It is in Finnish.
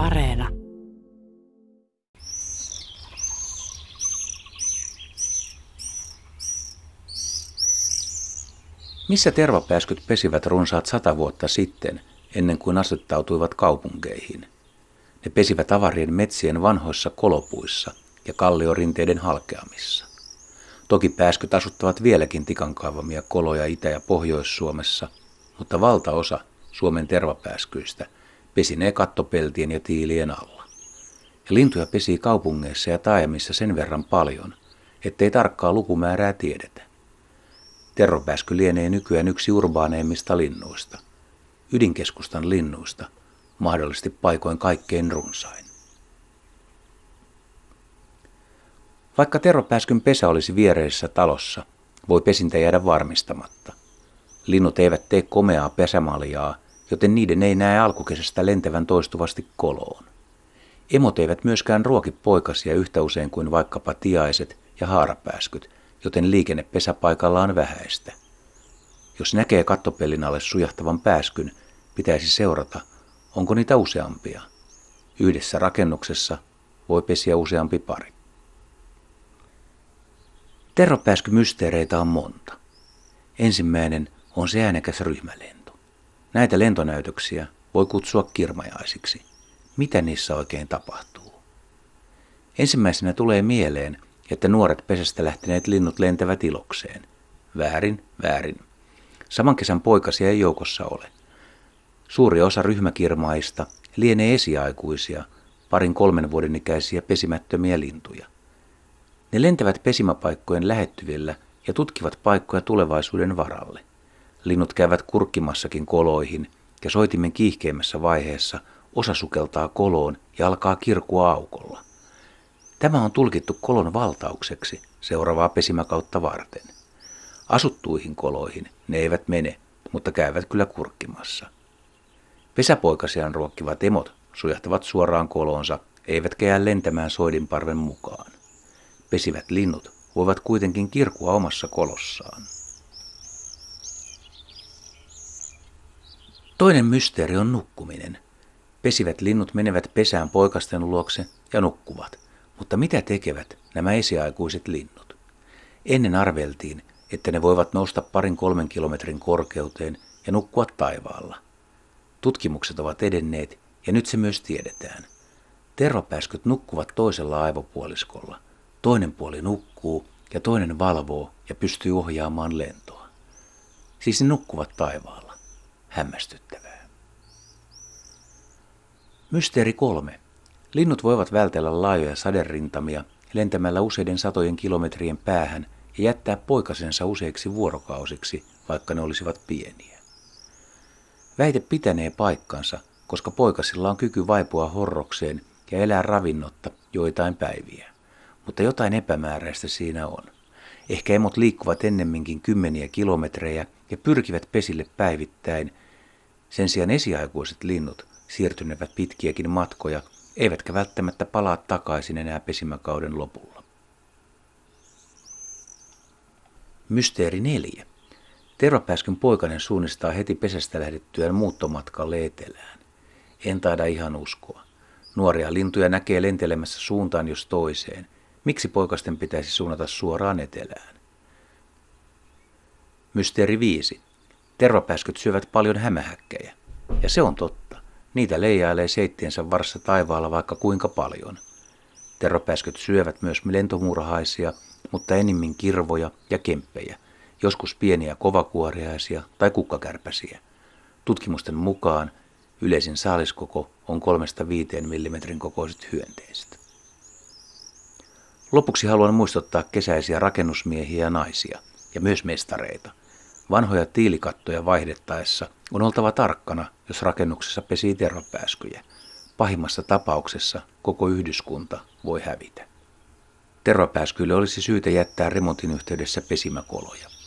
Areena. Missä tervapääskyt pesivät runsaat sata vuotta sitten, ennen kuin asettautuivat kaupunkeihin? Ne pesivät avarien metsien vanhoissa kolopuissa ja kalliorinteiden halkeamissa. Toki pääskyt asuttavat vieläkin tikankaivamia koloja Itä- ja Pohjois-Suomessa, mutta valtaosa Suomen tervapääskyistä pesinee kattopeltien ja tiilien alla. Ja lintuja pesii kaupungeissa ja taajamissa sen verran paljon, ettei tarkkaa lukumäärää tiedetä. Tervapääsky lienee nykyään yksi urbaaneimmista linnuista, ydinkeskustan linnuista, mahdollisesti paikoin kaikkein runsain. Vaikka tervapääskyn pesä olisi viereisessä talossa, voi pesintä jäädä varmistamatta. Linnut eivät tee komeaa pesämaljaa, joten niiden ei näe alkukesästä lentävän toistuvasti koloon. Emot eivät myöskään ruoki poikasia yhtä usein kuin vaikkapa tiaiset ja haarapääskyt, joten liikenne pesäpaikalla on vähäistä. Jos näkee kattopellin alle sujahtavan pääskyn, pitäisi seurata, onko niitä useampia. Yhdessä rakennuksessa voi pesiä useampi pari. Terropääskymysteereitä on monta. Ensimmäinen on se äänekäs ryhmälento. Näitä lentonäytöksiä voi kutsua kirmajaisiksi. Mitä niissä oikein tapahtuu? Ensimmäisenä tulee mieleen, että nuoret pesästä lähteneet linnut lentävät ilokseen. Väärin, väärin. Saman kesän poikasia ei joukossa ole. Suuri osa ryhmäkirmaista lienee esiaikuisia, parin kolmen vuoden ikäisiä pesimättömiä lintuja. Ne lentävät pesimäpaikkojen lähettyvillä ja tutkivat paikkoja tulevaisuuden varalle. Linnut käyvät kurkkimassakin koloihin ja soitimen kiihkeimmässä vaiheessa osa sukeltaa koloon ja alkaa kirkua aukolla. Tämä on tulkittu kolon valtaukseksi seuraavaa pesimäkautta varten. Asuttuihin koloihin ne eivät mene, mutta käyvät kyllä kurkkimassa. Pesäpoikasiaan ruokkivat emot sujahtavat suoraan kolonsa, eivätkä jää lentämään soidinparven mukaan. Pesivät linnut voivat kuitenkin kirkua omassa kolossaan. Toinen mysteeri on nukkuminen. Pesivät linnut menevät pesään poikasten luokse ja nukkuvat. Mutta mitä tekevät nämä esiaikuiset linnut? Ennen arveltiin, että ne voivat nousta parin kolmen kilometrin korkeuteen ja nukkua taivaalla. Tutkimukset ovat edenneet ja nyt se myös tiedetään. Tervapääskyt nukkuvat toisella aivopuoliskolla. Toinen puoli nukkuu ja toinen valvoo ja pystyy ohjaamaan lentoa. Siis ne nukkuvat taivaalla. Hämmästyttävää. Mysteeri kolme. Linnut voivat vältellä laajoja saderintamia lentämällä useiden satojen kilometrien päähän ja jättää poikasensa useiksi vuorokausiksi, vaikka ne olisivat pieniä. Väite pitänee paikkansa, koska poikasilla on kyky vaipua horrokseen ja elää ravinnotta joitain päiviä. Mutta jotain epämääräistä siinä on. Ehkä emot liikkuvat ennemminkin kymmeniä kilometrejä ja pyrkivät pesille päivittäin. Sen sijaan esiaikuiset linnut siirtynevät pitkiäkin matkoja eivätkä välttämättä palaa takaisin enää pesimäkauden lopulla. Mysteeri 4. Tervapääskyn poikainen suunnistaa heti pesästä lähdettyään muuttomatkalle etelään. En taida ihan uskoa. Nuoria lintuja näkee lentelemässä suuntaan jos toiseen. Miksi poikasten pitäisi suunnata suoraan etelään? Mysteeri 5. Tervapääskyt syövät paljon hämähäkkejä. Ja se on totta. Niitä leijailee seittiensä varassa taivaalla vaikka kuinka paljon. Terropääsköt syövät myös lentomurhaisia, mutta enimmin kirvoja ja kemppejä, joskus pieniä kovakuoriaisia tai kukkakärpäsiä. Tutkimusten mukaan yleisin saaliskoko on 3-5 mm kokoiset hyönteiset. Lopuksi haluan muistuttaa kesäisiä rakennusmiehiä ja naisia, ja myös mestareita. Vanhoja tiilikattoja vaihdettaessa on oltava tarkkana, jos rakennuksessa pesii tervapääskyjä. Pahimmassa tapauksessa koko yhdyskunta voi hävitä. Tervapääskyille olisi syytä jättää remontin yhteydessä pesimäkoloja.